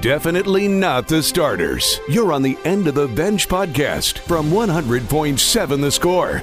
Definitely not the starters. You're on the End of the Bench podcast from 100.7 The Score.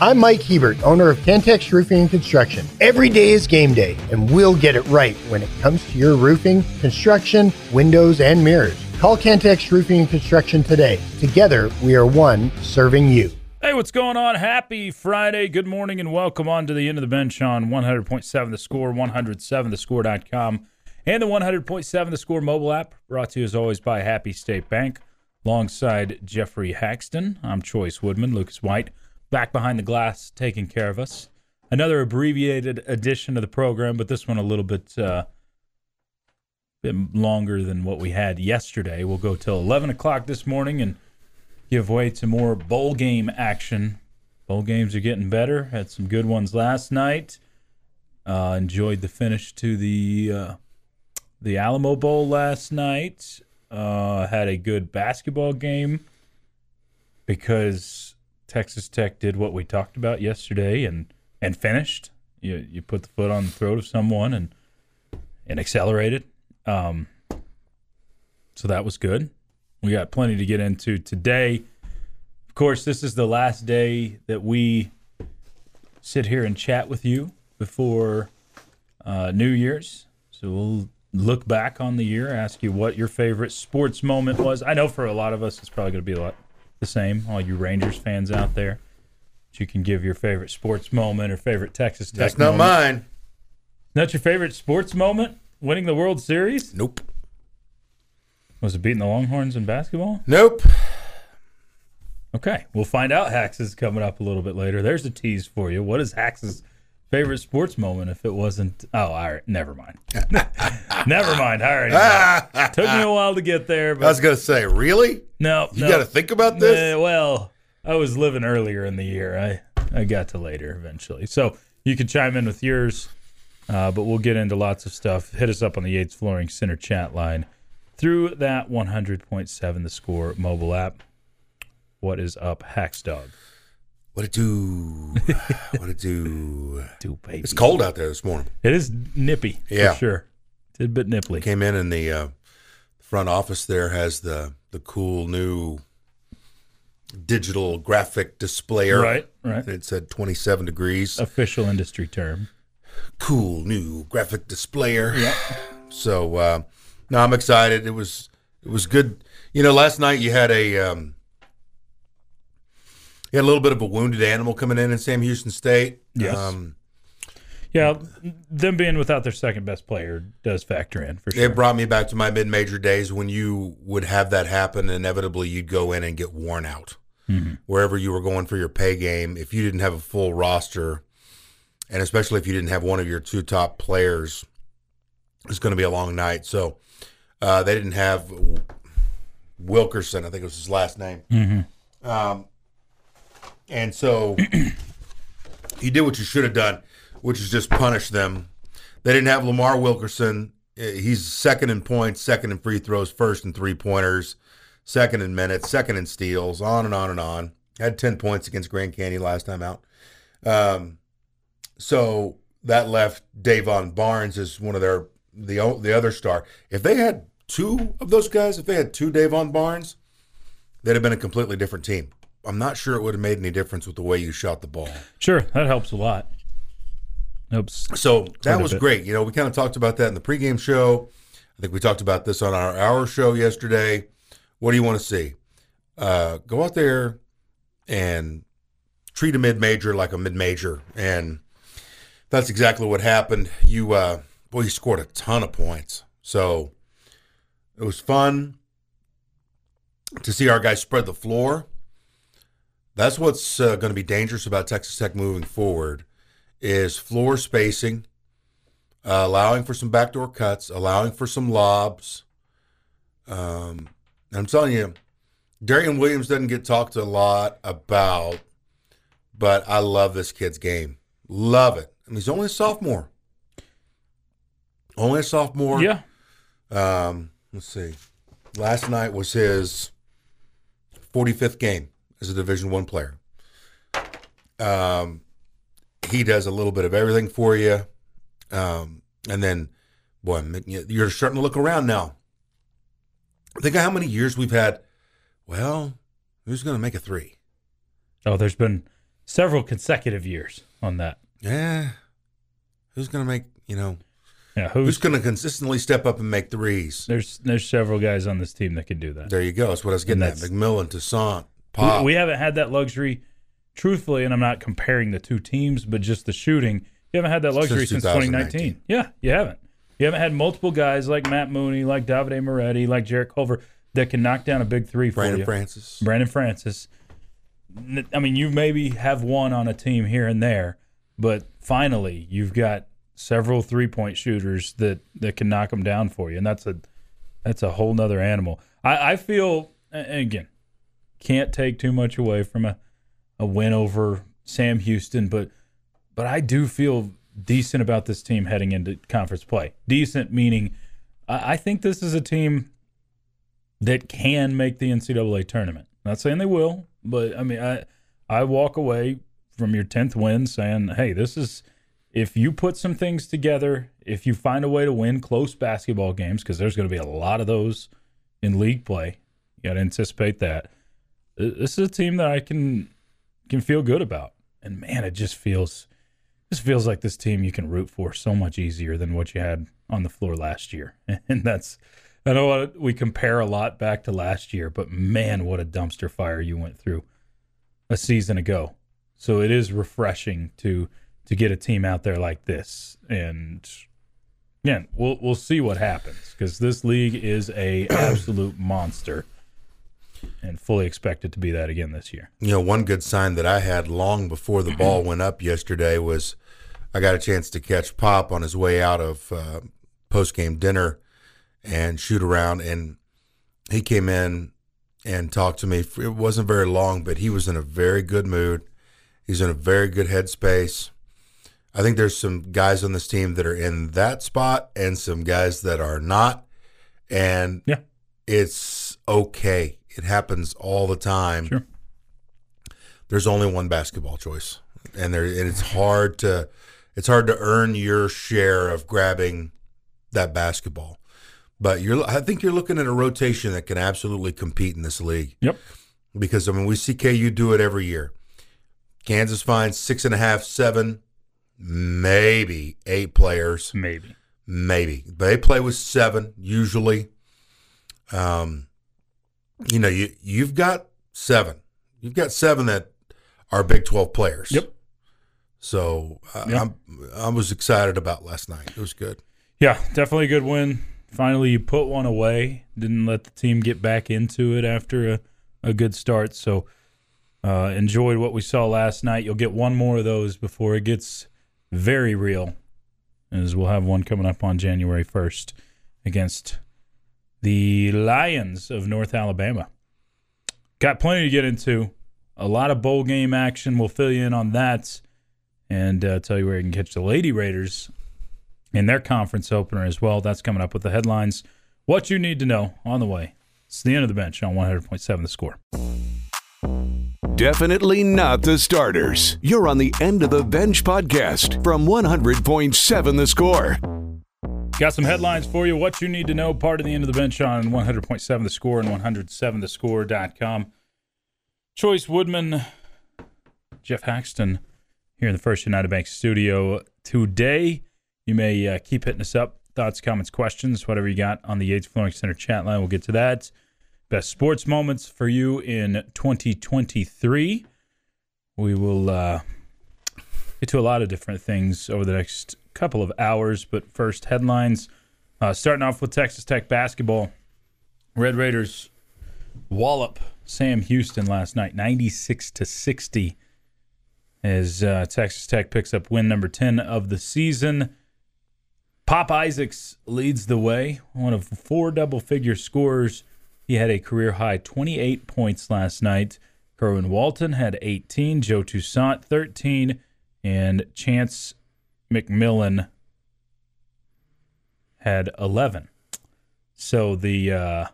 I'm Mike Hebert, owner of Cantex Roofing and Construction. Every day is game day, and we'll get it right when it comes to your roofing, construction, windows, and mirrors. Call Cantex Roofing and Construction today. Together, we are one serving you. Hey, what's going on? Happy Friday. Good morning and welcome on to the end of the bench on 100.7 The Score, 107thescore.com, and the 100.7 The Score mobile app. Brought to you as always by Happy State Bank. Alongside Jeffrey Haxton, I'm Chois Woodman, Lucas White, back behind the glass taking care of us. Another abbreviated edition of the program, but this one a little bit, uh, bit longer than what we had yesterday. We'll go till 11 o'clock this morning and give way to more bowl game action. Bowl games are getting better. Had some good ones last night. Uh, enjoyed the finish to the uh, the Alamo Bowl last night. Uh, had a good basketball game because Texas Tech did what we talked about yesterday and and finished. You you put the foot on the throat of someone and and accelerated. Um, so that was good. We got plenty to get into today. Of course, this is the last day that we sit here and chat with you before uh, New Year's. So we'll look back on the year, ask you what your favorite sports moment was. I know for a lot of us, it's probably going to be a lot the same. All you Rangers fans out there, that you can give your favorite sports moment or favorite Texas Tech. That's not moment. mine. Not your favorite sports moment? Winning the World Series? Nope. Was it beating the Longhorns in basketball? Nope. Okay, we'll find out. Hax is coming up a little bit later. There's a tease for you. What is Hax's favorite sports moment if it wasn't? Oh, all right, never mind. never mind. All right, took me a while to get there, but I was gonna say, really? no, You no. got to think about this. Nah, well, I was living earlier in the year. I I got to later eventually. So you can chime in with yours, uh, but we'll get into lots of stuff. Hit us up on the Yates Flooring Center chat line through that 100.7 The Score mobile app. What is up, Hax Dog? What it do? what it do? Do baby. It's cold out there this morning. It is nippy, Yeah. for sure. It's a bit nipply. Came in and the uh, front office there has the the cool new digital graphic displayer. Right, right. It said 27 degrees. Official industry term. Cool new graphic displayer. Yeah. So uh, no, I'm excited. It was it was good. You know, last night you had a um, you had a little bit of a wounded animal coming in in Sam Houston State. Yes. Um, Yeah, them being without their second best player does factor in for sure. It brought me back to my mid-major days when you would have that happen. Inevitably, you'd go in and get worn out wherever you were going for your pay game. If you didn't have a full roster, and especially if you didn't have one of your two top players, it's going to be a long night. So uh, they didn't have Wilkerson. I think it was his last name. Um, and so he did what you should have done, which is just punish them. They didn't have Lamar Wilkerson. Uh, He's second in points, second in free throws, first in three pointers, second in minutes, second in steals, on and on and on. Had 10 points against Grand Canyon last time out. Um, so that left Davon Barnes as one of their the the other star. If they had two of those guys, if they had two Davon Barnes, they'd have been a completely different team. I'm not sure it would have made any difference with the way you shot the ball. Sure, that helps a lot. Helps. So that was great. You know, we kind of talked about that in the pregame show. I think we talked about this on our hour show yesterday. What do you want to see? Uh, go out there and treat a mid major like a mid major, and that's exactly what happened. You, uh, boy, you scored a ton of points. So it was fun to see our guys spread the floor. That's what's uh, going to be dangerous about Texas Tech moving forward is floor spacing, uh, allowing for some backdoor cuts, allowing for some lobs. Um, I'm telling you, Darrion Williams doesn't get talked a lot about, but I love this kid's game. Love it. I mean, he's only a sophomore. Only a sophomore. Yeah. Um, let's see. Last night was his 45th game as a Division One player. Um, he does a little bit of everything for you, um, and then boy, you're starting to look around now. Think of how many years we've had. Well, who's going to make a three? Oh, there's been several consecutive years on that. Yeah. Who's going to make, you know, Yeah, who's who's going to consistently step up and make threes? there's there's several guys on this team that can do that. There you go. That's what I was getting at. McMillan, Toussaint, Pop. we haven't had that luxury, truthfully, and I'm not comparing the two teams, but just the shooting. You haven't had that luxury Since since, 2019. 2019. Yeah, you haven't. You haven't had multiple guys like Matt Mooney, like Davide Moretti, like Jarrett Culver that can knock down a big three for Brandone you. Francis. Brandone Francis. I mean, you maybe have one on a team here and there, but finally, you've got several three point shooters that that can knock them down for you, and that's a that's a whole nother animal. I, I feel again can't take too much away from a a win over Sam Houston, but but I do feel decent about this team heading into conference play. Decent meaning I, I think this is a team that can make the NCAA tournament. Not saying they will, but I mean, I I walk away from your tenth win saying, "Hey, this is if you put some things together, if you find a way to win close basketball games, because there's going to be a lot of those in league play. You got to anticipate that. This is a team that I can can feel good about, and man, it just feels this feels like this team you can root for so much easier than what you had on the floor last year, and that's I know we compare a lot back to last year, but man, what a dumpster fire you went through a season ago. So it is refreshing to to get a team out there like this, and again, we'll we'll see what happens because this league is a absolute monster, and fully expect it to be that again this year. You know, one good sign that I had long before the ball went up yesterday was I got a chance to catch Pop on his way out of uh, post game dinner and shoot around, and he came in and talked to me. It wasn't very long, but he was in a very good mood. He's in a very good headspace. I think there's some guys on this team that are in that spot and some guys that are not. And Yeah. it's okay. It happens all the time. Sure. There's only one basketball choice. And there and it's hard to it's hard to earn your share of grabbing that basketball. But you're I think you're looking at a rotation that can absolutely compete in this league Yep. because I mean we see KU do it every year. Kansas finds six and a half, seven, maybe eight players, Maybe. maybe. They play with seven usually. Um, you know, you you've got seven. You've got seven that are Big Twelve players. Yep. So uh, Yeah. I'm I was excited about last night. It was good. Yeah, definitely a good win. Finally, you put one away. Didn't let the team get back into it after a, a good start. So, uh, enjoyed what we saw last night. You'll get one more of those before it gets very real, as we'll have one coming up on January 1st against the Lions of North Alabama. Got plenty to get into. A lot of bowl game action. We'll fill you in on that and uh, tell you where you can catch the Lady Raiders in their conference opener as well. That's coming up with the headlines. What you need to know on the way. It's the end of the bench on 100.7 The Score. Definitely not the starters. You're on the End of the Bench podcast from 100.7 The Score. Got some headlines for you. What you need to know. Part of the end of the bench on 100.7 The Score and 107thescore.com. Chois Woodman, Geoff Haxton here in the First United Bank studio today. You may uh, keep hitting us up. Thoughts, comments, questions, whatever you got on the Yates Flooring Center chat line. We'll get to that. Best sports moments for you in 2023. We will uh, get to a lot of different things over the next couple of hours, but first, headlines. Uh, starting off with Texas Tech basketball. Red Raiders wallop Sam Houston last night, 96 to 60, as uh, Texas Tech picks up win number 10 of the season. Pop Isaacs leads the way, one of four double figure scorers. He had a career high 28 points last night. Kerwin Walton had 18, Joe Toussaint 13, and Chance McMillan had 11. So the uh,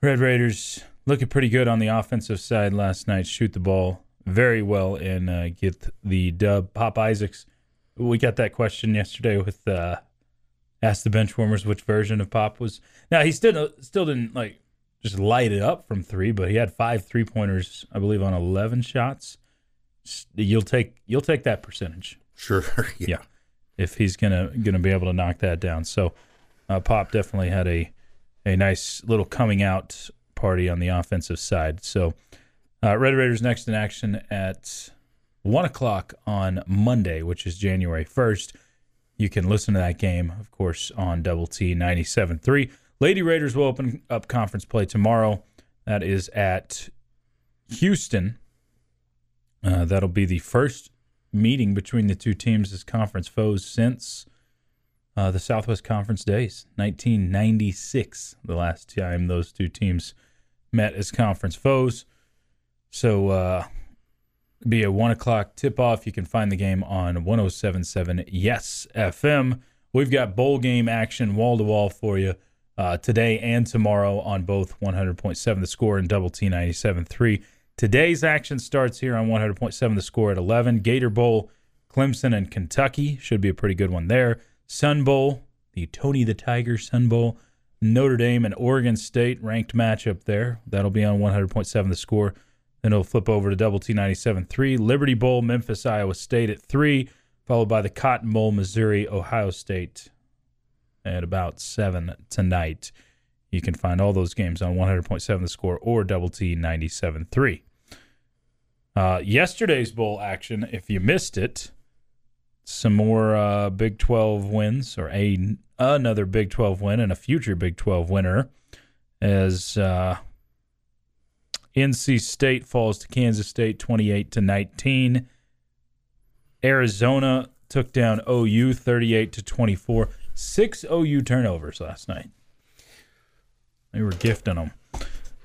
Red Raiders looking pretty good on the offensive side last night. Shoot the ball very well and uh, get the dub. Pop Isaacs, we got that question yesterday with uh, asked the bench warmers which version of Pop was. Now he still still didn't like just light it up from three, but he had five three pointers, I believe, on eleven shots. You'll take you'll take that percentage. Sure. yeah. yeah. If he's gonna gonna be able to knock that down, so uh, Pop definitely had a a nice little coming out party on the offensive side. So uh, Red Raiders next in action at one o'clock on Monday, which is January first. You can listen to that game, of course, on Double T 97.3. Lady Raiders will open up conference play tomorrow. That is at Houston. Uh, that'll be the first meeting between the two teams as conference foes since uh, the Southwest Conference days, 1996, the last time those two teams met as conference foes. So, uh, be a one o'clock tip off. You can find the game on 1077 Yes FM. We've got bowl game action wall to wall for you uh, today and tomorrow on both 100.7 the score and double T 97.3. Today's action starts here on 100.7 the score at 11. Gator Bowl, Clemson and Kentucky. Should be a pretty good one there. Sun Bowl, the Tony the Tiger Sun Bowl. Notre Dame and Oregon State ranked matchup there. That'll be on 100.7 the score. Then it'll flip over to Double T 97.3. Liberty Bowl, Memphis, Iowa State at 3, followed by the Cotton Bowl, Missouri, Ohio State at about 7 tonight. You can find all those games on 100.7 the score or Double T 97.3. Uh, yesterday's bowl action, if you missed it, some more uh, Big 12 wins, or a another Big 12 win and a future Big 12 winner, as uh, NC State falls to Kansas State 28 to 19. Arizona took down OU 38 to 24. Six OU turnovers last night. They were gifting them.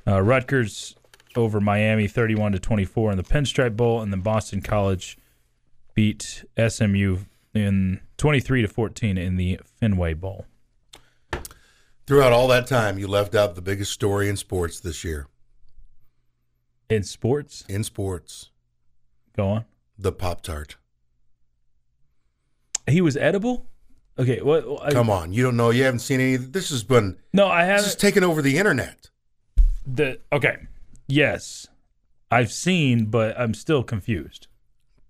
Uh, Rutgers over Miami 31 to 24 in the Pinstripe Bowl, and then Boston College beat SMU in 23 to 14 in the Fenway Bowl. Throughout all that time, you left out the biggest story in sports this year. In sports? In sports. Go on. The Pop Tart. He was edible? Okay, what? Come on, you don't know. You haven't seen any. This has been. No, I haven't. This has taken over the internet. The okay, yes, I've seen, but I'm still confused.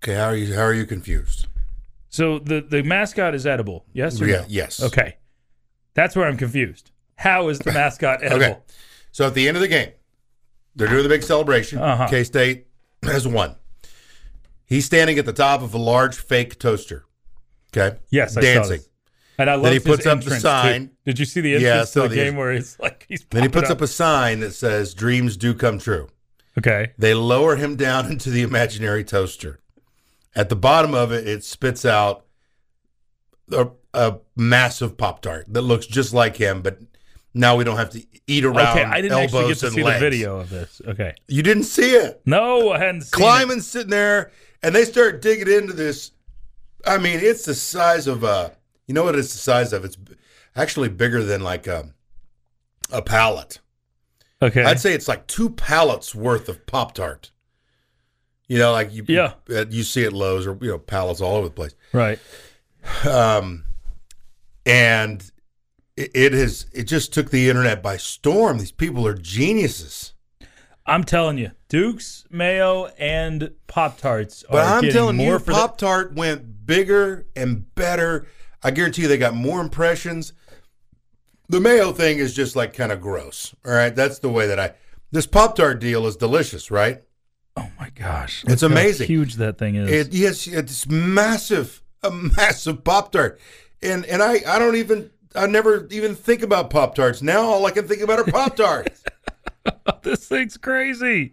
Okay, how are you? How are you confused? So the the mascot is edible. Yes or yeah. no? Yes. Okay, that's where I'm confused. How is the mascot edible? okay. So at the end of the game, they're doing the big celebration. Uh-huh. K State has won. He's standing at the top of a large fake toaster. Okay. Yes, I dancing. And I love Then he puts up the sign. Did you see the Yeah, entrance saw to the the- game where he's like he's Then he puts up a sign that says "Dreams do come true." okay. They lower him down into the imaginary toaster. At the bottom of it, it spits out a, a massive Pop Tart that looks just like him, but now we don't have to eat around Okay, I didn't actually get to see legs. the video of this. Okay. You didn't see it. No, I hadn't seen it. Sitting there, and they start digging into this. I mean, it's the size of a. You know what it's the size of? It's actually bigger than like a a pallet. Okay. I'd say it's like two pallets worth of Pop Tart. You know, like you Yeah. you, you see at Lowe's or you know pallets all over the place. right. Um, and it, it has it just took the internet by storm. These people are geniuses. I'm telling you, Dukes, Mayo, and Pop Tarts are But I'm getting telling more you, Pop Tart went bigger and better. I guarantee you, they got more impressions. The mayo thing is just like kind of gross. All right, that's the way that I. This Pop Tart deal is delicious, right? Oh my gosh, It's amazing. huge that thing is. It yes, it's massive, a massive Pop Tart, and and I I don't even I never even think about Pop Tarts now. All I can think about are Pop Tarts. this thing's crazy.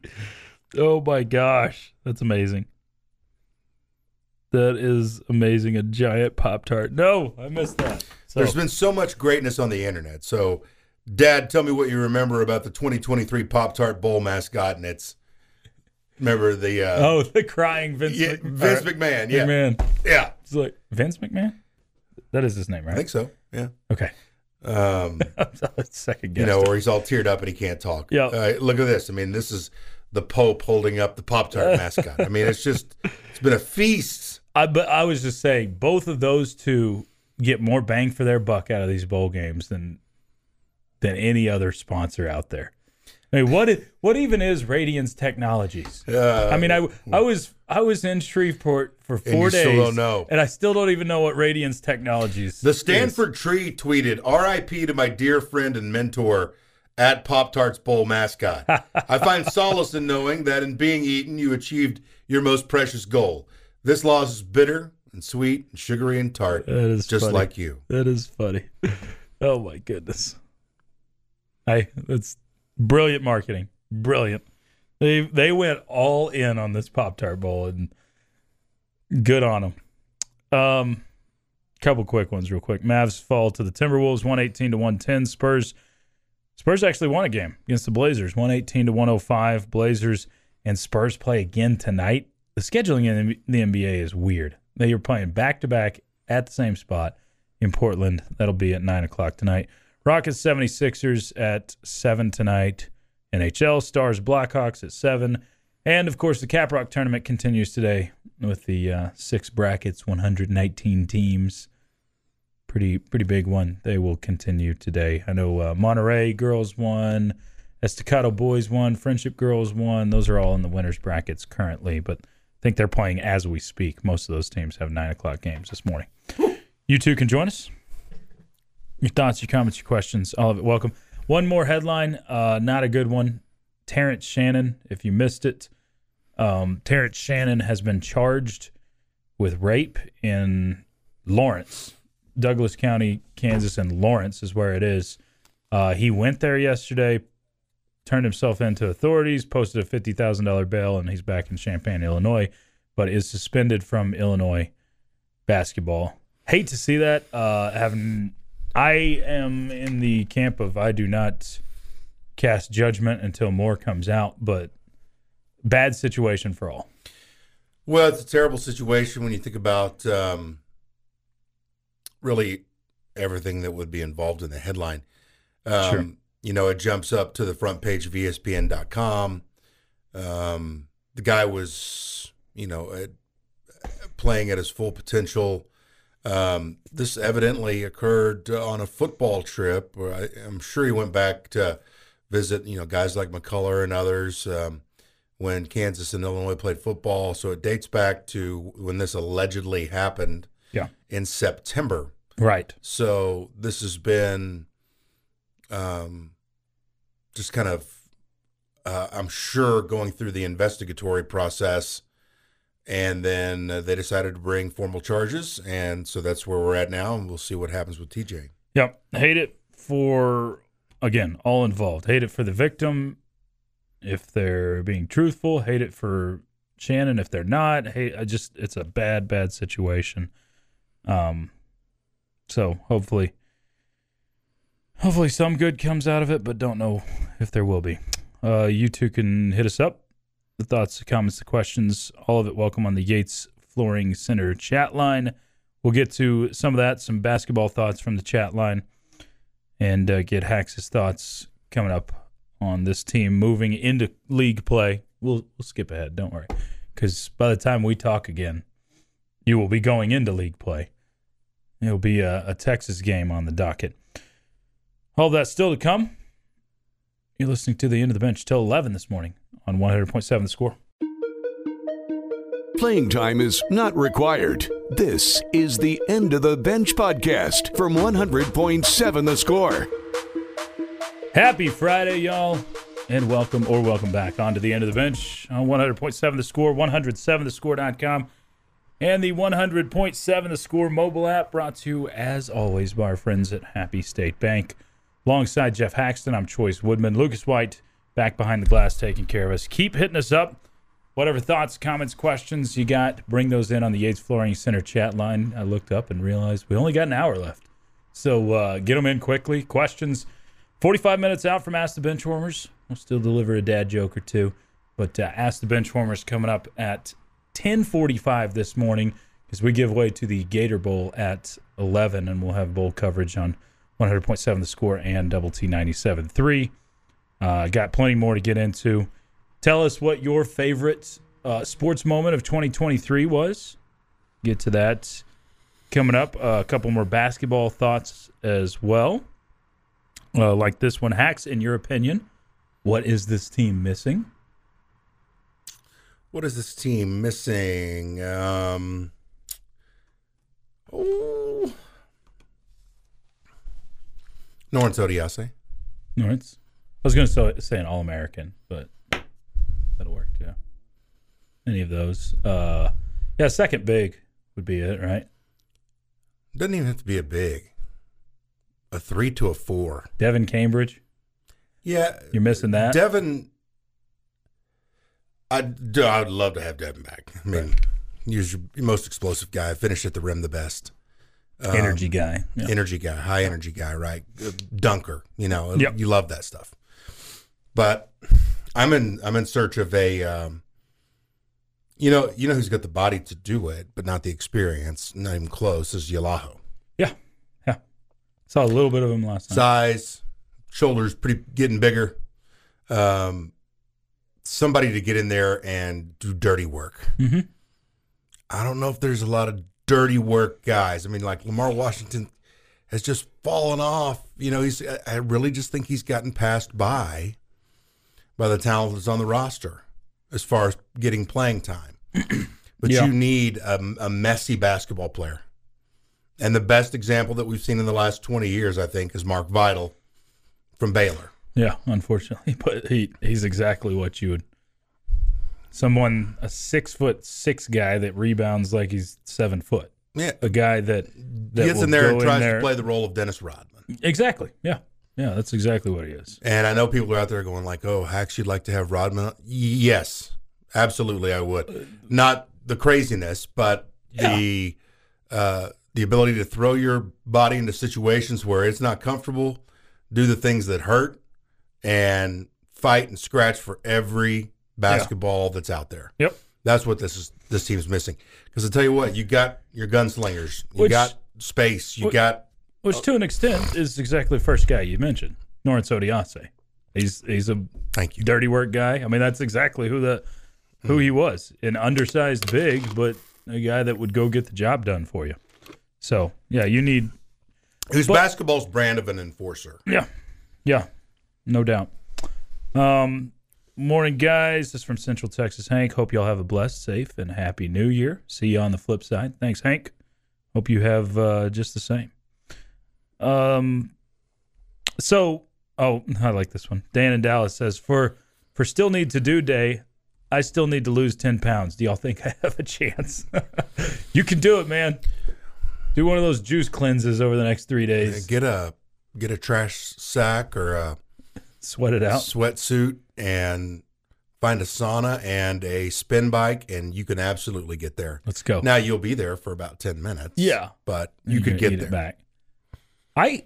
Oh my gosh, that's amazing. That is amazing. A giant Pop Tart. No, I missed that. So, There's been so much greatness on the internet. So, Dad, tell me what you remember about the 2023 Pop Tart Bowl mascot, and it's remember the uh, oh, the crying Vince, yeah, Mc- Vince McMahon, yeah, McMahon. yeah, It's like Vince McMahon. That is his name, right I think so, yeah. Okay. Um, Second guess. you know, or he's all teared up and he can't talk. Yeah. Uh, look at this. I mean, this is the Pope holding up the Pop Tart mascot. I mean, it's just it's been a feast. I, but I was just saying, both of those two get more bang for their buck out of these bowl games than than any other sponsor out there. I mean, what what even is Radiance Technologies? Uh, I mean, I I was I was in Shreveport for four days, still don't know. and I still don't even know what Radiance Technologies. The is. Stanford Tree tweeted, "R.I.P. to my dear friend and mentor at Pop Tarts Bowl mascot. I find solace in knowing that in being eaten, you achieved your most precious goal. This loss is bitter and sweet and sugary and tart, That is just funny. like you. That is funny. Oh my goodness. Hey, that's brilliant marketing. Brilliant. They they went all in on this Pop Tart Bowl and good on them. Um couple quick ones real quick. Mavs fall to the Timberwolves 118 to 110. Spurs Spurs actually won a game against the Blazers 118 to 105. Blazers and Spurs play again tonight. The scheduling in the NBA is weird. They are playing back to back at the same spot in Portland. That'll be at 9 o'clock tonight. Rockets 76ers at 7 tonight. NHL Stars Blackhawks at 7. And of course, the Cap Rock tournament continues today with the uh, six brackets, 119 teams. Pretty pretty big one. They will continue today. I know uh, Monterey girls won, Estacado boys won, Friendship girls won. Those are all in the winners brackets currently, but think they're playing as we speak. Most of those teams have nine o'clock games this morning. You two can join us. Your thoughts, your comments, your questions, all of it. Welcome. One more headline, uh, not a good one. Terrence Shannon, if you missed it, um, Terrence Shannon has been charged with rape in Lawrence, Douglas County, Kansas, and Lawrence is where it is. Uh, he went there yesterday, turned himself into authorities, posted a fifty thousand dollar bail, and he's back in Champaign, Illinois, but is suspended from Illinois basketball. Hate to see that. Uh, having I am in the camp of I do not cast judgment until more comes out, but bad situation for all. Well, it's a terrible situation when you think about um, really everything that would be involved in the headline. Um, Sure. You know, it jumps up to the front page of ESPN.com. Um, the guy was, you know, at, playing at his full potential. Um, this evidently occurred on a football trip. Where I, I'm sure he went back to visit, you know, guys like McCullar and others. Um, when Kansas and Illinois played football. So it dates back to when this allegedly happened Yeah. in September. Right. So this has been um, just kind of, uh, I'm sure, going through the investigatory process. And then uh, they decided to bring formal charges. And so that's where we're at now. And we'll see what happens with TJ. Yep. Hate it for again, all involved. Hate it for the victim if they're being truthful, hate it for Shannon if they're not. Hate I just it's a bad, bad situation. Um so hopefully hopefully some good comes out of it, but don't know if there will be. Uh you two can hit us up. The thoughts, the comments, the questions, all of it welcome on the Yates Flooring Center chat line. We'll get to some of that, some basketball thoughts from the chat line, and uh, get Hax's thoughts coming up on this team moving into league play. We'll we'll skip ahead, don't worry, because by the time we talk again, you will be going into league play. It'll be a, a Texas game on the docket. All that still to come. You're listening to the end of the bench till 11 this morning on 100.7 The Score. Playing time is not required. This is the End of the Bench podcast from 100.7 The Score. Happy Friday, y'all, and welcome or welcome back onto the end of the bench on 100.7 The Score, 107thescore.com, and the 100.7 The Score mobile app brought to you, as always, by our friends at Happy State Bank. Alongside Geoff Haxton, I'm Chois Woodman. Lucas White back behind the glass taking care of us. Keep hitting us up. Whatever thoughts, comments, questions you got, bring those in on the Yates Flooring Center chat line. I looked up and realized we only got an hour left. So uh, get them in quickly. Questions. 45 minutes out from Ask the Benchwarmers. We'll still deliver a dad joke or two. But uh, Ask the Benchwarmers coming up at 1045 this morning as we give way to the Gator Bowl at 11. And we'll have bowl coverage on 100.7 The Score and Double T 97.3. Uh, got plenty more to get into. Tell us what your favorite uh, sports moment of 2023 was. Get to that Coming up, uh, a couple more basketball thoughts as well. Uh, like this one, Hax, in your opinion, what is this team missing? What is this team missing? Um, oh, Norense Odiase. No, it's. I was going to say an All American, but that'll work too. Any of those? Uh, yeah, second big would be it, right? Doesn't even have to be a big. A three to a four. Devan Cambridge. Yeah, You're missing that. Devan. I'd I'd love to have Devan back. I mean, he's your most explosive guy. Finished at the rim the best. Um, Energy guy. Yeah. energy guy, high energy guy, right? Uh, Dunker, you know, Yep. you love that stuff. But I'm in I'm in search of a um, you know, you know who's got the body to do it, but not the experience, not even close, is Yalaho. yeah. Yeah. Saw a little bit of him last night. Size, shoulders pretty getting bigger. Um somebody to get in there and do dirty work. hmm I don't know if there's a lot of dirty work guys. I mean, like Lamar Washington has just fallen off. You know, he's. I- really just think he's gotten passed by by the talent that's on the roster as far as getting playing time. but Yeah. you need a, a messy basketball player, and the best example that we've seen in the last twenty years, I think, is Mark Vital from Baylor. Yeah, unfortunately, but he he's exactly what you would. Someone a six foot six guy that rebounds like he's seven foot. Yeah, A guy that that he gets in there and tries there- to play the role of Dennis Rodman. exactly. Yeah, yeah, that's exactly what he is. And I know people are out there going like, "Oh, Hax, you'd like to have Rodman?" Yes, absolutely, I would. Not the craziness, but the uh, the ability to throw your body into situations where it's not comfortable, do the things that hurt, and fight and scratch for every basketball that's out there. Yep. That's what this is. This team's missing. Because I tell you what, you got your gunslingers, you Which- got space, you Wh- got Which, to an extent, is exactly the first guy you mentioned, Norense Odiase. He's he's a thank you. dirty work guy. I mean, that's exactly who the who he was, an undersized big, but a guy that would go get the job done for you. So yeah, you need Who's basketball's brand of an enforcer? Yeah, yeah, no doubt. Um, morning, guys. This is from Central Texas. Hank. Hope y'all have a blessed, safe, and happy New Year. See you on the flip side. Thanks, Hank. Hope you have uh, just the same. Um, so oh, I like this one. Dan in Dallas says for for still need to do day. I still need to lose ten pounds. Do y'all think I have a chance? you can do it, man. Do one of those juice cleanses over the next three days. Get a get a trash sack or a Sweat it out. sweatsuit and find a sauna and a spin bike, and you can absolutely get there. Let's go. Now you'll be there for about ten minutes. Yeah. but You're could get there. it back. I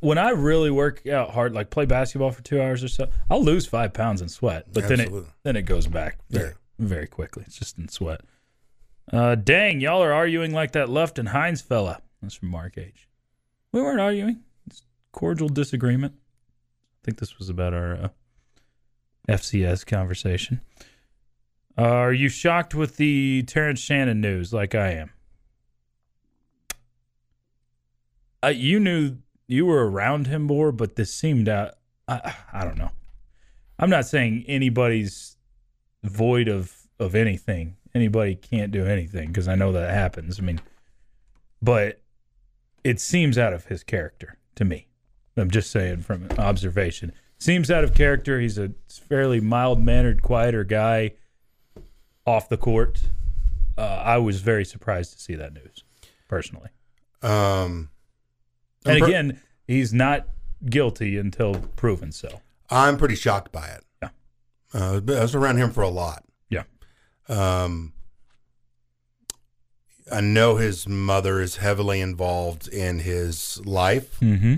when I really work out hard, like play basketball for two hours or so, I'll lose five pounds in sweat, but then it then it goes back very Yeah. very quickly. It's just in sweat. Uh, dang, y'all are arguing like that Left and Hines fella. That's from Mark H. We weren't arguing. It's cordial disagreement. I think this was about our uh, FCS conversation. Uh, are you shocked with the Terrence Shannon news like I am? uh, you knew you were around him more, but this seemed out. I, I don't know. I'm not saying anybody's void of of anything. Anybody can't do anything because I know that happens. I mean, but it seems out of his character to me. I'm just saying from observation. Seems out of character. He's a fairly mild mannered, quieter guy off the court. Uh, I was very surprised to see that news, personally. Um, And per- again, he's not guilty until proven so. I'm pretty shocked by it. Yeah. Uh, I was around him for a lot. Yeah. Um, I know his mother is heavily involved in his life. Mm-hmm.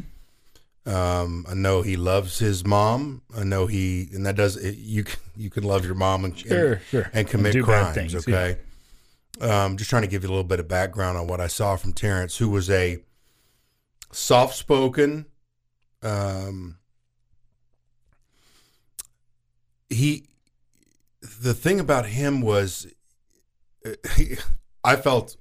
Um, I know he loves his mom. I know he, and that does it, you. can- You can love your mom and Sure, and, sure. and commit bad crimes. things, okay. Um, just trying to give you a little bit of background on what I saw from Terrence, who was a soft-spoken. Um, he, the thing about him was, I felt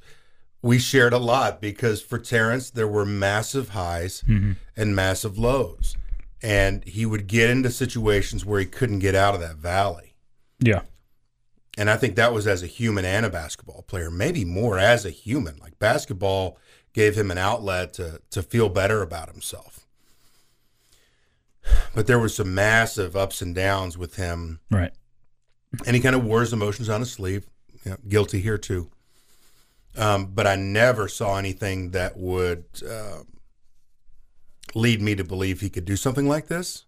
we shared a lot because for Terrence there were massive highs mm-hmm. and massive lows, and he would get into situations where he couldn't get out of that valley. Yeah. And I think that was as a human and a basketball player, maybe more as a human. Like basketball gave him an outlet to to feel better about himself. But there were some massive ups and downs with him, Right. and he kind of wore his emotions on his sleeve. You know, guilty here too. Um, but I never saw anything that would uh, lead me to believe he could do something like this.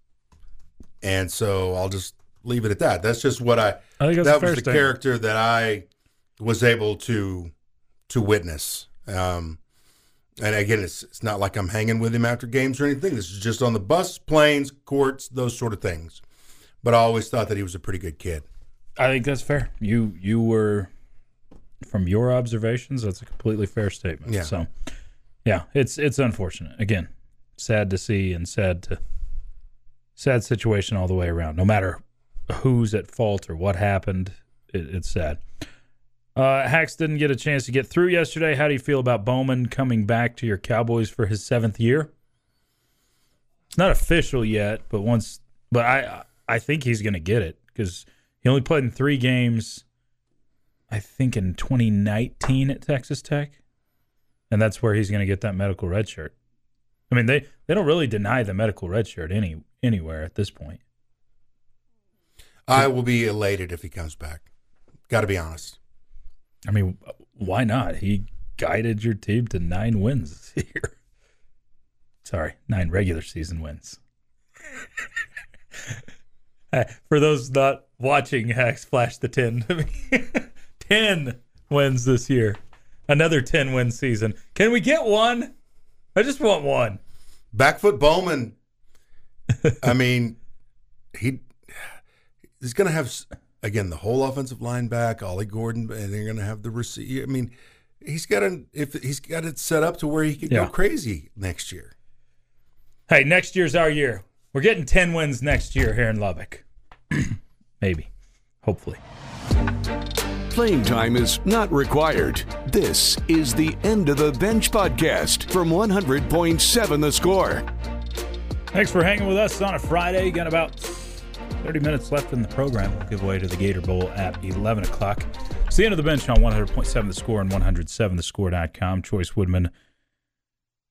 And so I'll just leave it at that. That's just what I, I think that fair was the statement. character that I was able to to witness. Um, and again, it's it's not like I'm hanging with him after games or anything. This is just on the bus, planes, courts, those sort of things. But I always thought that he was a pretty good kid. I think that's fair. You you were from your observations, that's a completely fair statement. Yeah. So yeah, it's it's unfortunate. Again, sad to see and sad to sad situation all the way around. No matter who's at fault or what happened, it, it's sad. Uh, Hax didn't get a chance to get through yesterday. How do you feel about Bowman coming back to your Cowboys for his seventh year? It's not official yet, but once, but I I think he's going to get it because he only played in three games. I think in 2019 at Texas Tech, and that's where he's going to get that medical red shirt. I mean, they they don't really deny the medical red shirt any anywhere at this point. I will be elated if he comes back. Got to be honest. I mean, why not? He guided your team to nine wins this year. Sorry, nine regular season wins. For those not watching, Hax flash the 10 to me. 10 wins this year. Another 10 win season. Can we get one? I just want one. Backfoot Bowman. I mean, he he's going to have again the whole offensive line back, Ollie Gordon, and they're going to have the receiver. I mean, he's got an if he's got it set up to where he could Yeah. go crazy next year. Hey, next year's our year. We're getting 10 wins next year here in Lubbock. Maybe. Hopefully. Playing time is not required. This is the End of the Bench podcast from 100.7 The Score. Thanks for hanging with us on a Friday. Got about 30 minutes left in the program. We'll give away to the Gator Bowl at 11 o'clock. It's the end of the bench on 100.7 The Score and 107thescore.com. Chois Woodman,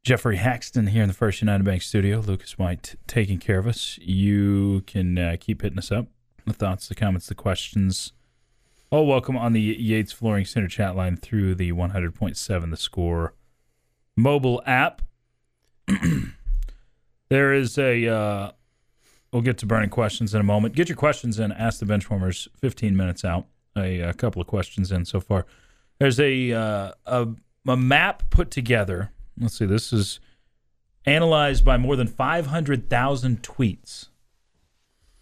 Jeffrey Haxton here in the First United Bank studio. Lucas White taking care of us. You can uh, keep hitting us up. The thoughts, the comments, the questions. All welcome on the Yates Flooring Center chat line through the 100.7 The Score mobile app. there is a. Uh, we'll get to burning questions in a moment. Get your questions in. Ask the benchwarmers. Fifteen minutes out. A, a couple of questions in so far. There's a, uh, a a map put together. Let's see. This is analyzed by more than five hundred thousand tweets.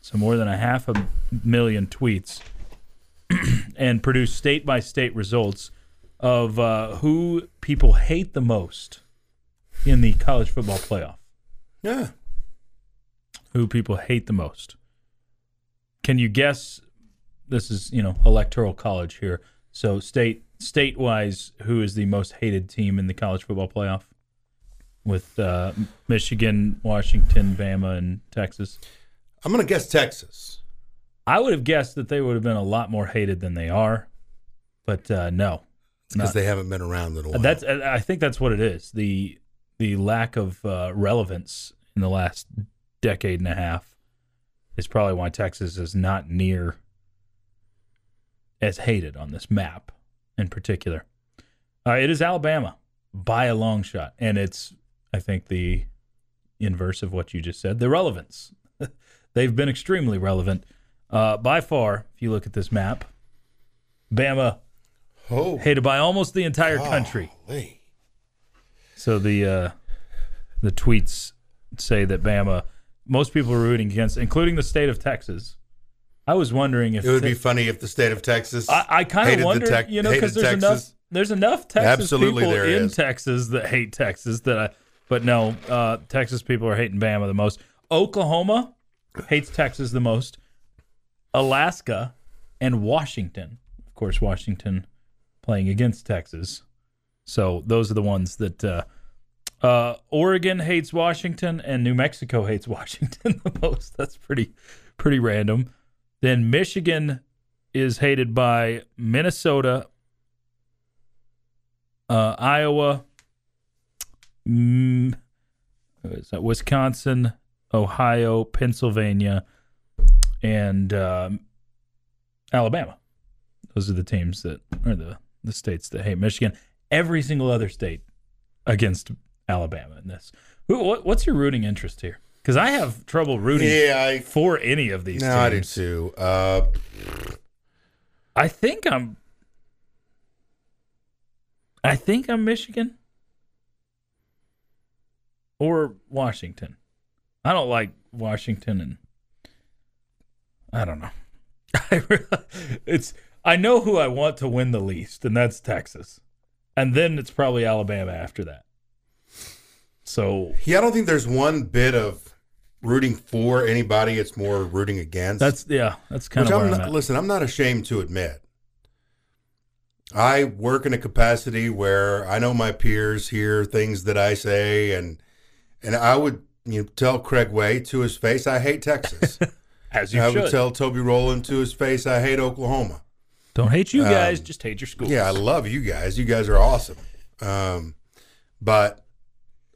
So more than a half a million tweets, and produce state by state results of uh, who people hate the most in the college football playoff Yeah. who people hate the most. Can you guess? This is you know electoral college here, so state state wise, who is the most hated team in the college football playoff? With uh, Michigan, Washington, Bama, and Texas. I'm going to guess Texas. I would have guessed that they would have been a lot more hated than they are, but uh, no. because they haven't been around in a while. That's I I think that's what it is. The the lack of uh, relevance in the last decade and a half is probably why Texas is not near as hated on this map in particular. Uh, it is Alabama by a long shot, and it's I think the inverse of what you just said. The relevance. They've been extremely relevant uh, by far. If you look at this map, Bama oh, hated by almost the entire country. So the uh, the tweets say that Bama, most people are rooting against, including the state of Texas. I was wondering if It would Te- be funny if the state of Texas. I, I kind of wonder, Tex- you know, because there's enough Texas. there's enough Texas Absolutely people in is. Texas that hate Texas that I, but no, uh, Texas people are hating Bama the most. Oklahoma hates Texas the most. Alaska and Washington, of course, Washington playing against Texas. So those are the ones that uh, uh, Oregon hates Washington and New Mexico hates Washington the most. That's pretty pretty random. Then Michigan is hated by Minnesota, uh, Iowa, mm, is that? Wisconsin, Ohio, Pennsylvania, and um, Alabama. Those are the teams that are the the states that hate Michigan. Every single other state against Alabama in this. What's your rooting interest here? Because I have trouble rooting Yeah, I for any of these. no, teams. I do too. Uh, I think I'm. I think I'm Michigan or Washington. I don't like Washington, and I don't know. I really, it's I know who I want to win the least, and that's Texas, and then it's probably Alabama after that. So yeah, I don't think there's one bit of rooting for anybody. It's more rooting against. that's yeah, that's kind Which of I'm I'm not, listen, I'm not ashamed to admit. I work in a capacity where I know my peers hear things that I say, and and I would you know, tell Craig Way to his face, I hate Texas. As you I should. would tell Toby Rowland to his face, I hate Oklahoma. Don't hate you guys, Um, just hate your school. Yeah, I love you guys. You guys are awesome. Um, but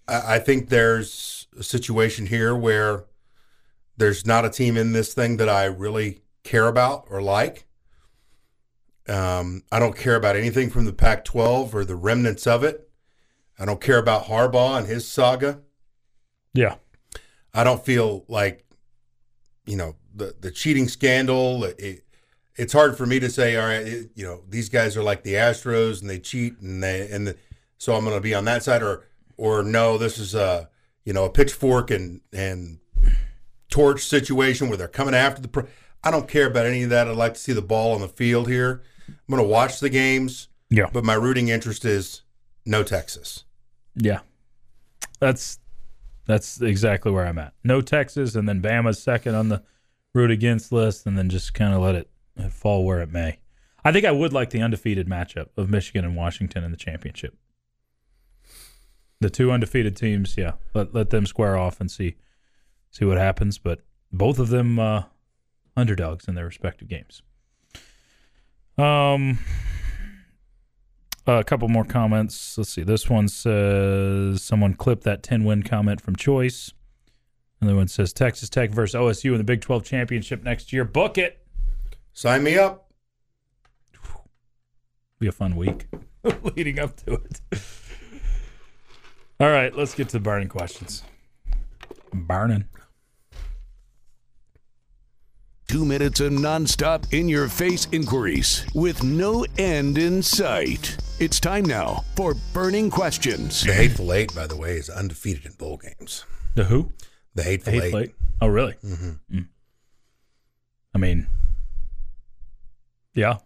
I, I think there's a situation here where there's not a team in this thing that I really care about or like. Um, I don't care about anything from the Pac 12 or the remnants of it. I don't care about Harbaugh and his saga. yeah. I don't feel like, you know, the the cheating scandal. It, it's hard for me to say, all right, it, you know, these guys are like the Astros and they cheat and they and the, so I'm going to be on that side, or or no, this is a you know a pitchfork and and torch situation where they're coming after the. Pro- I don't care about any of that. I'd like to see the ball on the field here. I'm going to watch the games, Yeah. but my rooting interest is no Texas. Yeah. That's that's exactly where I'm at. No Texas and then Bama's second on the root against list and then just kind of let it fall where it may. I think I would like the undefeated matchup of Michigan and Washington in the championship. The two undefeated teams, yeah. Let let them square off and see see what happens, but both of them uh underdogs in their respective games. Um a couple more comments. Let's see. This one says someone clipped that 10 win comment from Chois. Another one says Texas Tech versus OSU in the Big 12 championship next year. Book it. Sign me up. Be a fun week leading up to it. All right, let's get to the burning questions. Burning. Two minutes of nonstop in your face inquiries with no end in sight. It's time now for Burning Questions. The Hateful Eight, by the way, is undefeated in bowl games. The who? The The Hateful, Hateful Eight. Eight. Oh, really? Mm-hmm. Mm. I mean, yeah.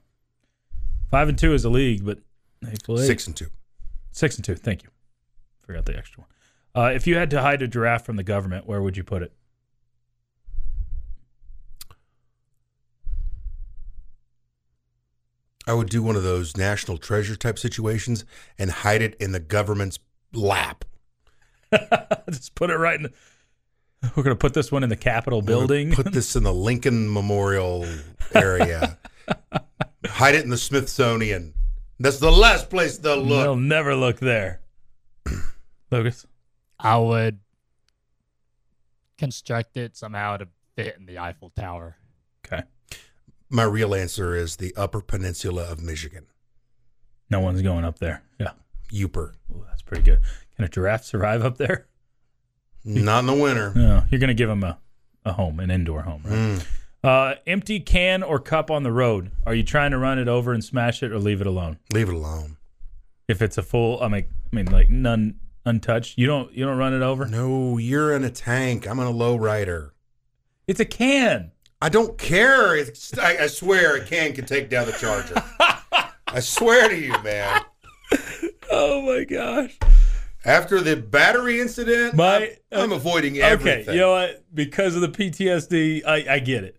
Five and two is a league, but Hateful Eight. Six and two. Six and two. Thank you. Forgot the extra one. Uh, if you had to hide a giraffe from the government, where would you put it? I would do one of those national treasure type situations and hide it in the government's lap. Just put it right in. The, we're gonna put this one in the Capitol building. Put this in the Lincoln Memorial area. hide it in the Smithsonian. That's the last place they'll look. They'll never look there. Lucas. I would construct it somehow to fit in the Eiffel Tower. Okay. My real answer is the Upper Peninsula of Michigan. No one's going up there. Yeah. Yooper. Ooh, that's pretty good. Can a giraffe survive up there? Not in the winter. No. You're gonna give them a, a home, an indoor home, right? Mm. Uh, empty can or cup on the road. Are you trying to run it over and smash it, or leave it alone? Leave it alone. If it's a full, I mean, I mean, like none untouched. You don't, you don't run it over. No, you're in a tank. I'm in a low rider. It's a can. I don't care. It's, I, I swear a can can take down the charger. I swear to you, man. Oh my gosh. After the battery incident, My- I'm, I'm avoiding everything. Okay, you know what? Because of the PTSD, I, I get it.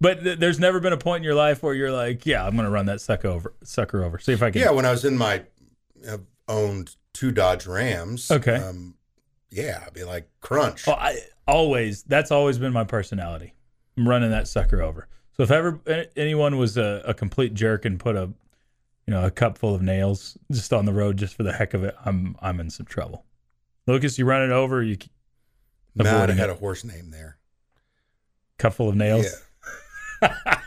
But th- there's never been a point in your life where you're like, yeah, I'm going to run that sucker over, sucker over. See if I can. yeah, when I was in my have owned two Dodge Rams. Okay. Um, yeah, I'd be like crunch. Well, I always that's always been my personality. I'm running that sucker over. So if ever anyone was a, a complete jerk and put a you know a cup full of nails just on the road just for the heck of it, I'm I'm in some trouble. Lucas, you run it over, you keep Matt avoiding had it. a horse name there. cup full of nails. Yeah.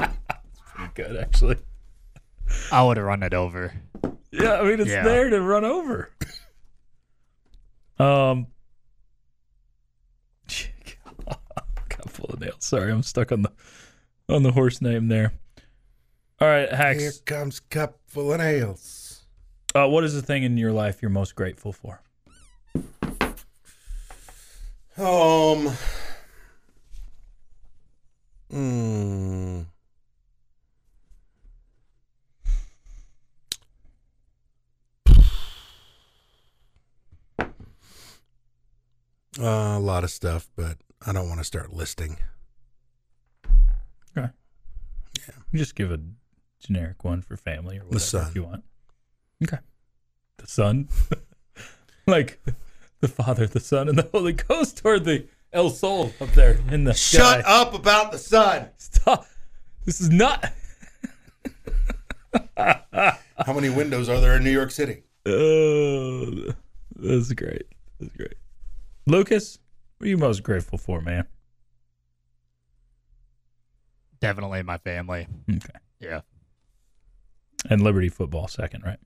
It's pretty good actually. I would have run it over. Yeah, I mean it's Yeah. there to run over. Um, cup full of nails. Sorry, I'm stuck on the on the horse name there. All right, Hax. Here comes cup full of nails. Uh, what is the thing in your life you're most grateful for? Um. Mm, Uh, a lot of stuff, but I don't want to start listing. Okay. Yeah. Just give a generic one for family or whatever sun. if you want. Okay. The Son, like the Father, the Son, and the Holy Ghost, or the El Sol up there in the Shut sky. up about the sun. Stop. This is not. How many windows are there in New York City? Oh, that's great. That's great. Lucas, what are you most grateful for, man? Definitely my family. Okay. Yeah. And Liberty football second, right?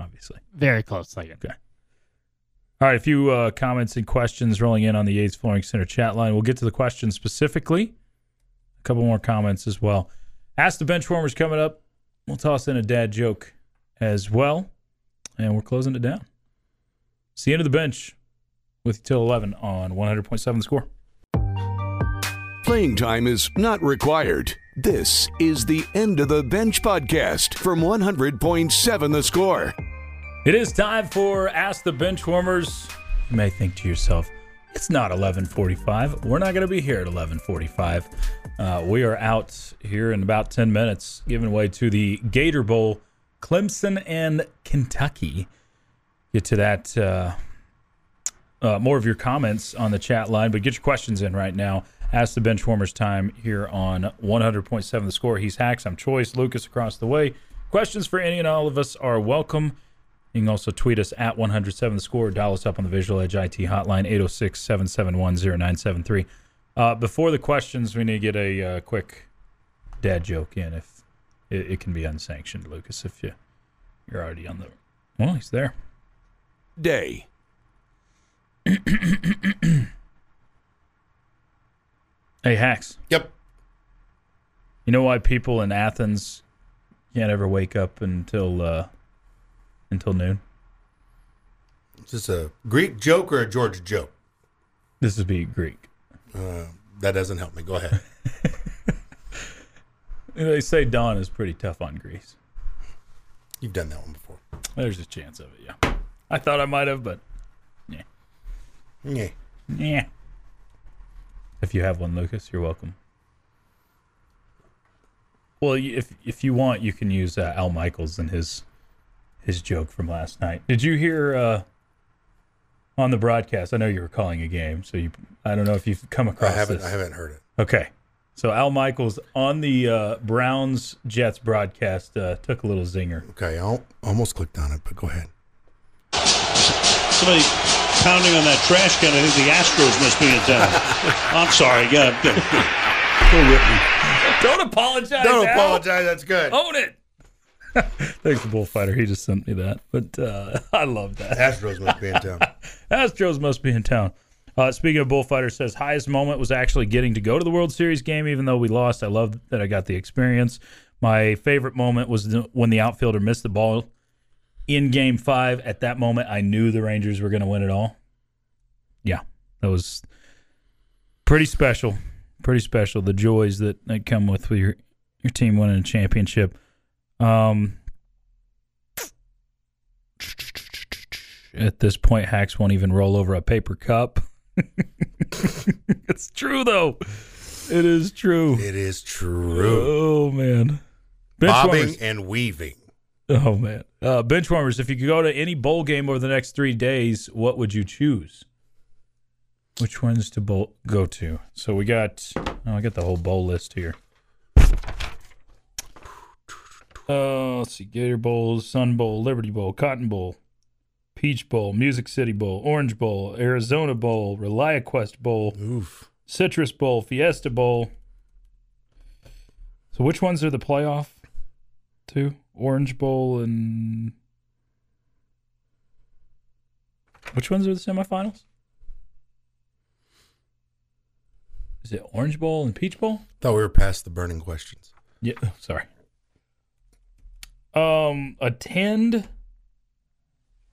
Obviously. Very close second. Okay. All right, a few uh, comments and questions rolling in on the Yates Flooring Center chat line. We'll get to the questions specifically. A couple more comments as well. Ask the Benchwarmers coming up. We'll toss in a dad joke as well. And we're closing it down. It's the end of the bench with you till 11 on 100.7 The Score. Playing time is not required. This is the End of the Bench podcast from 100.7 The Score. It is time for Ask the Benchwarmers. You may think to yourself, it's not 11:45. We're not going to be here at 11:45. Uh, we are out here in about 10 minutes, giving way to the Gator Bowl, Clemson and Kentucky. Get to that. Uh, uh, more of your comments on the chat line, but get your questions in right now. Ask the Benchwarmers time here on 100.7 The Score. He's Hax. I'm Chois. Lucas across the way. Questions for any and all of us are welcome. You can also tweet us at 107 The Score. Dial us up on the Visual Edge IT hotline, 806 771 0973. Uh, Before the questions, we need to get a uh, quick dad joke in. If it, it can be unsanctioned, Lucas, if you, you're already on the. Well, he's there. Day. Hey, Hax. Yep. You know why people in Athens can't ever wake up until uh, until noon? Is this a Greek joke or a Georgia joke? This would be Greek. Uh, that doesn't help me. Go ahead. They say dawn is pretty tough on Greece. You've done that one before. There's a chance of it, yeah. I thought I might have, but Yeah. yeah. If you have one, Lucas, you're welcome. Well, if if you want, you can use uh, Al Michaels and his his joke from last night. Did you hear uh, on the broadcast? I know you were calling a game, so you. I don't know if you've come I across haven't. this. I haven't heard it. Okay. So Al Michaels on the uh, Browns Jets broadcast uh, took a little zinger. Okay, I al- almost clicked on it, but go ahead. Somebody pounding on that trash can. I think the Astros must be in town. I'm sorry. Go, go, go rip me. Don't apologize. Don't Al. apologize. That's good. Own it. Thanks, the bullfighter. He just sent me that, but uh, I love that. Astros must be in town. Astros must be in town. Uh, speaking of bullfighter, says highest moment was actually getting to go to the World Series game, even though we lost. I love that I got the experience. My favorite moment was the, when the outfielder missed the ball in Game Five. At that moment, I knew the Rangers were going to win it all. Yeah, that was pretty special. Pretty special. The joys that, that come with your your team winning a championship. Um, at this point, Hax won't even roll over a paper cup. it's true though. It is true. It is true. Oh man. Bench Bobbing warmers. and weaving. Oh man, uh, benchwarmers. If you could go to any bowl game over the next three days, what would you choose? Which ones to bowl go to? So we got. Oh, I got the whole bowl list here. Uh, let's see: Gator Bowl, Sun Bowl, Liberty Bowl, Cotton Bowl, Peach Bowl, Music City Bowl, Orange Bowl, Arizona Bowl, ReliaQuest Bowl, Oof. Citrus Bowl, Fiesta Bowl. So which ones are the playoff? Two? Orange Bowl and which ones are the semifinals? Is it Orange Bowl and Peach Bowl? Thought we were past the burning questions. Yeah, oh, sorry. Um, attend.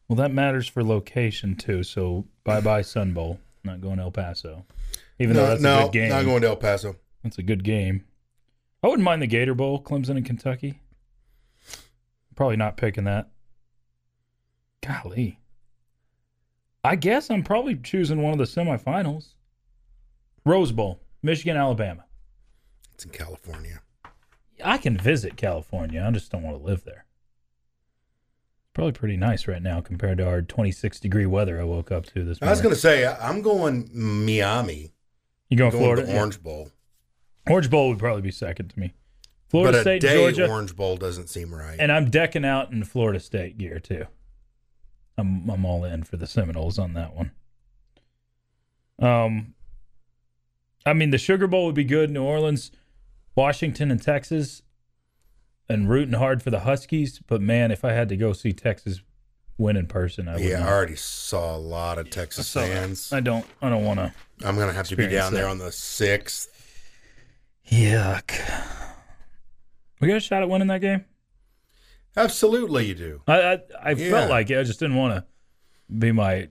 Well, that matters for location too. So bye bye Sun Bowl. Not going to El Paso, even though that's no, a good game. not going to El Paso. That's a good game. I wouldn't mind the Gator Bowl, Clemson and Kentucky. Probably not picking that. Golly. I guess I'm probably choosing one of the semifinals. Rose Bowl, Michigan, Alabama. It's in California. I can visit California. I just don't want to live there. It's probably pretty nice right now compared to our 26 degree weather I woke up to this I was going to say I'm going Miami. You going going Florida? to the Yeah. Orange Bowl, Orange Bowl would probably be second to me. Florida but a State, day Georgia. Orange Bowl doesn't seem right. And I'm decking out in Florida State gear too. I'm I'm all in for the Seminoles on that one. Um, I mean the Sugar Bowl would be good. New Orleans, Washington, and Texas, and rooting hard for the Huskies. But man, if I had to go see Texas win in person, I would. yeah. I already saw a lot of Texas So, fans. I don't. I don't want to. I'm going to have to be down there on the sixth. Yuck. We got a shot at winning that game. Absolutely, you do. I I, I Yeah. felt like it. I just didn't want to be my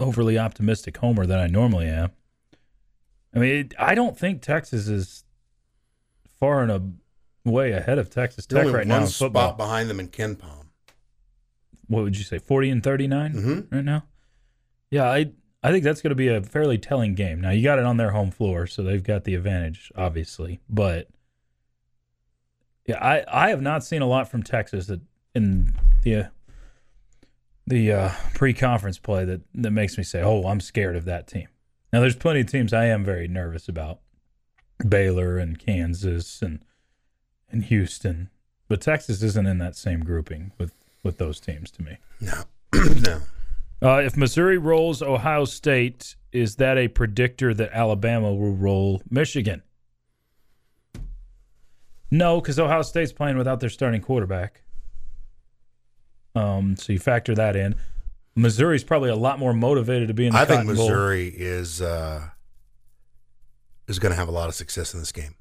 overly optimistic homer that I normally am. I mean, it, I don't think Texas is far and a way ahead of Texas Tech right now spot behind them in KenPom. What would you say, forty and 39 Mhm. right now? Yeah, I I think that's going to be a fairly telling game. Now you got it on their home floor, so they've got the advantage, obviously. But yeah, I I have not seen a lot from Texas that in the the uh, pre-conference play that that makes me say, "Oh, I'm scared of that team." Now, there's plenty of teams I am very nervous about, Baylor and Kansas and and Houston, but Texas isn't in that same grouping with with those teams to me. No, no. Uh, if Missouri rolls Ohio State, is that a predictor that Alabama will roll Michigan? No, because Ohio State's playing without their starting quarterback. Um, so you factor that in. Missouri's probably a lot more motivated to be in the I think Cotton Bowl. Missouri is uh, is going to have a lot of success in this game.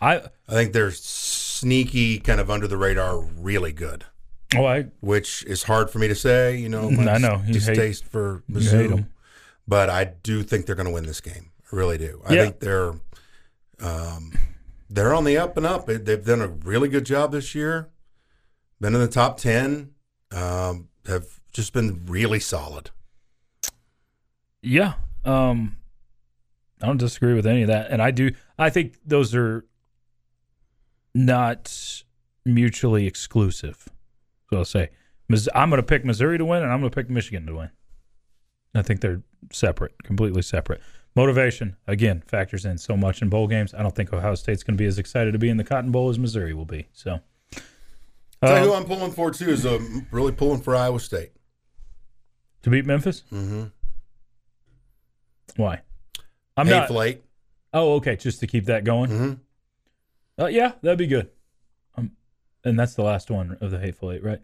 I I think they're sneaky, kind of under the radar, really good, oh I which is hard for me to say. You know, Mm, my I know. You hate- distaste for you hate Mizzou, 'em. but I do think they're going to win this game. I really do. I Yeah. think they're um, they're on the up and up. They- They've done a really good job this year. Been in the top ten. Um, have just been really solid. Yeah. Um I don't disagree with any of that. And I do I think those are not mutually exclusive. So I'll say I'm going to pick Missouri to win and I'm going to pick Michigan to win. I think they're separate, completely separate. Motivation again factors in so much in bowl games. I don't think Ohio State's going to be as excited to be in the Cotton Bowl as Missouri will be. So Tell you who I'm pulling for too is um, really pulling for Iowa State. to beat Memphis? Mm-hmm. Why? I'm Hateful not eight. Oh, okay, just to keep that going. Mm-hmm. Uh, yeah, that'd be good. Um, and that's the last one of the Hateful Eight, right?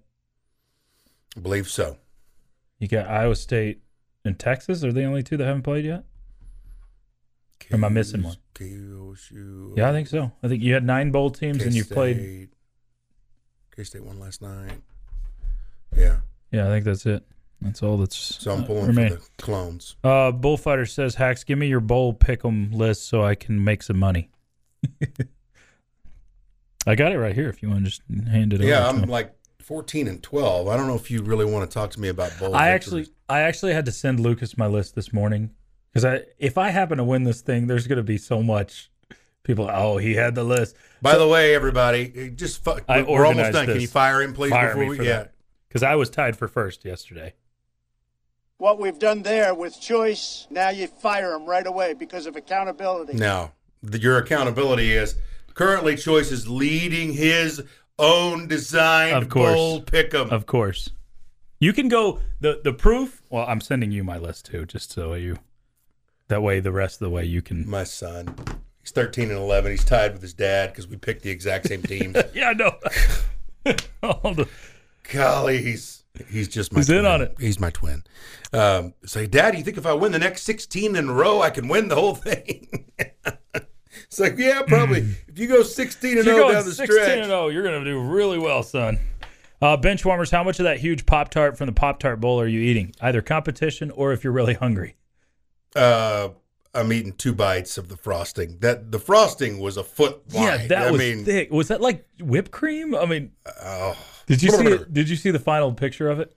I believe so. You got Iowa State and Texas. Are they the only two that haven't played yet? Or am I missing one? KSU. Yeah, I think so. I think you had nine bowl teams and you've played. K State won last night. Yeah, Yeah, I think that's it. That's all that's so I'm uh, pulling remain. for the clones. Uh, Bullfighter says, "Hax, give me your bowl pick'em list so I can make some money." I got it right here. If you want to just hand it Yeah, over. to I'm like 14 and 12. I don't know if you really want to talk to me about bowl. I victories. actually, I actually had to send Lucas my list this morning because I, if I happen to win this thing, there's going to be so much People, oh, he had the list. By the way, everybody, eh, just fu- I we're almost organized done. Can you fire him, please? Fire before we, for yeah. Because I was tied for first yesterday. what we've done there with Chois, now you fire him right away because of accountability. Now, the, your accountability is currently Chois is leading his own design Of course. bowl pick'em. Of course. You can go the the proof. Well, I'm sending you my list too, just so you. That way, the rest of the way you can. My son, he's 13 and 11. He's tied with his dad because we picked the exact same teams. Yeah, I know. All the- Golly, he's he's just my He's in on it. He's my twin. Um, say, Dad, you think if I win the next 16 in a row, I can win the whole thing? it's like, yeah, probably. if you go 16 and If you're 0 down the 16 stretch, and 0, you're going to do really well, son. Uh, bench warmers, how much of that huge Pop Tart from the Pop Tart Bowl are you eating? Either competition or if you're really hungry. Uh, I'm eating two bites of the frosting. That the frosting was a foot wide. Yeah, that I was mean, thick. Was that like whipped cream? I mean, oh. did you see it? Did you see the final picture of it?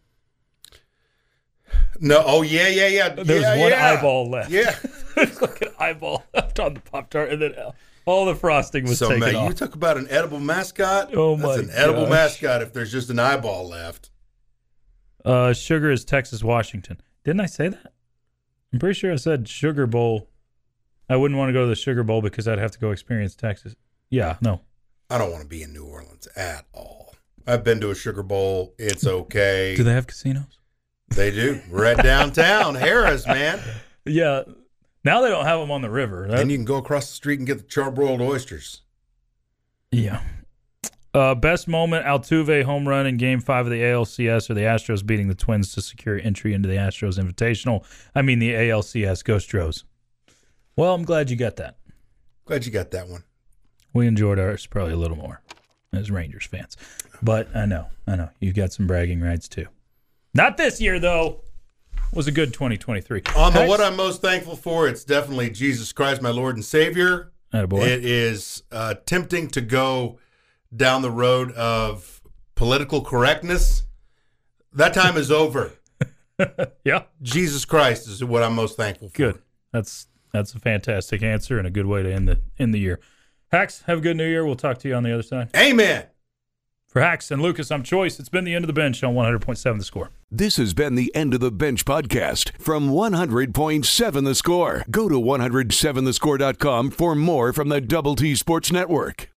No, oh yeah, yeah, yeah. There's yeah, one yeah. eyeball left. Yeah. There's like an eyeball left on the Pop Tart, and then all the frosting was so taken man, off. you talk about an edible mascot. Oh, my, That's an edible gosh. mascot if there's just an eyeball left. Uh, sugar is Texas Washington. Didn't I say that? I'm pretty sure I said Sugar Bowl. I wouldn't want to go to the Sugar Bowl because I'd have to go experience Texas. Yeah, no. I don't want to be in New Orleans at all. I've been to a Sugar Bowl. It's okay. Do they have casinos? They do. We're at downtown Harrah's, man. Yeah. Now they don't have them on the river. That- And you can go across the street and get the charbroiled oysters. yeah. Uh, best moment Altuve home run in Game Five of the ALCS or the Astros beating the Twins to secure entry into the Astros Invitational. I mean the ALCS. Go Stros. Well, I'm glad you got that. Glad you got that one. We enjoyed ours probably a little more as Rangers fans. But I know, I know. You got some bragging rights too. Not this year though. It Was a good 2023. On the Hex- what I'm most thankful for, it's definitely Jesus Christ, my Lord and Savior. Attaboy. It is uh, tempting to go down the road of political correctness. That time is over. yeah, Jesus Christ is what I'm most thankful for. good. That's that's a fantastic answer and a good way to end the end the year. Hax, have a good new year. We'll talk to you on the other side. Amen. For Hax and Lucas, I'm Chois. It's been the end of the bench on 100.7 the score. This has been the End of the Bench podcast from 100.7 The Score. Go to 107thescore.com for more from the Double T Sports Network.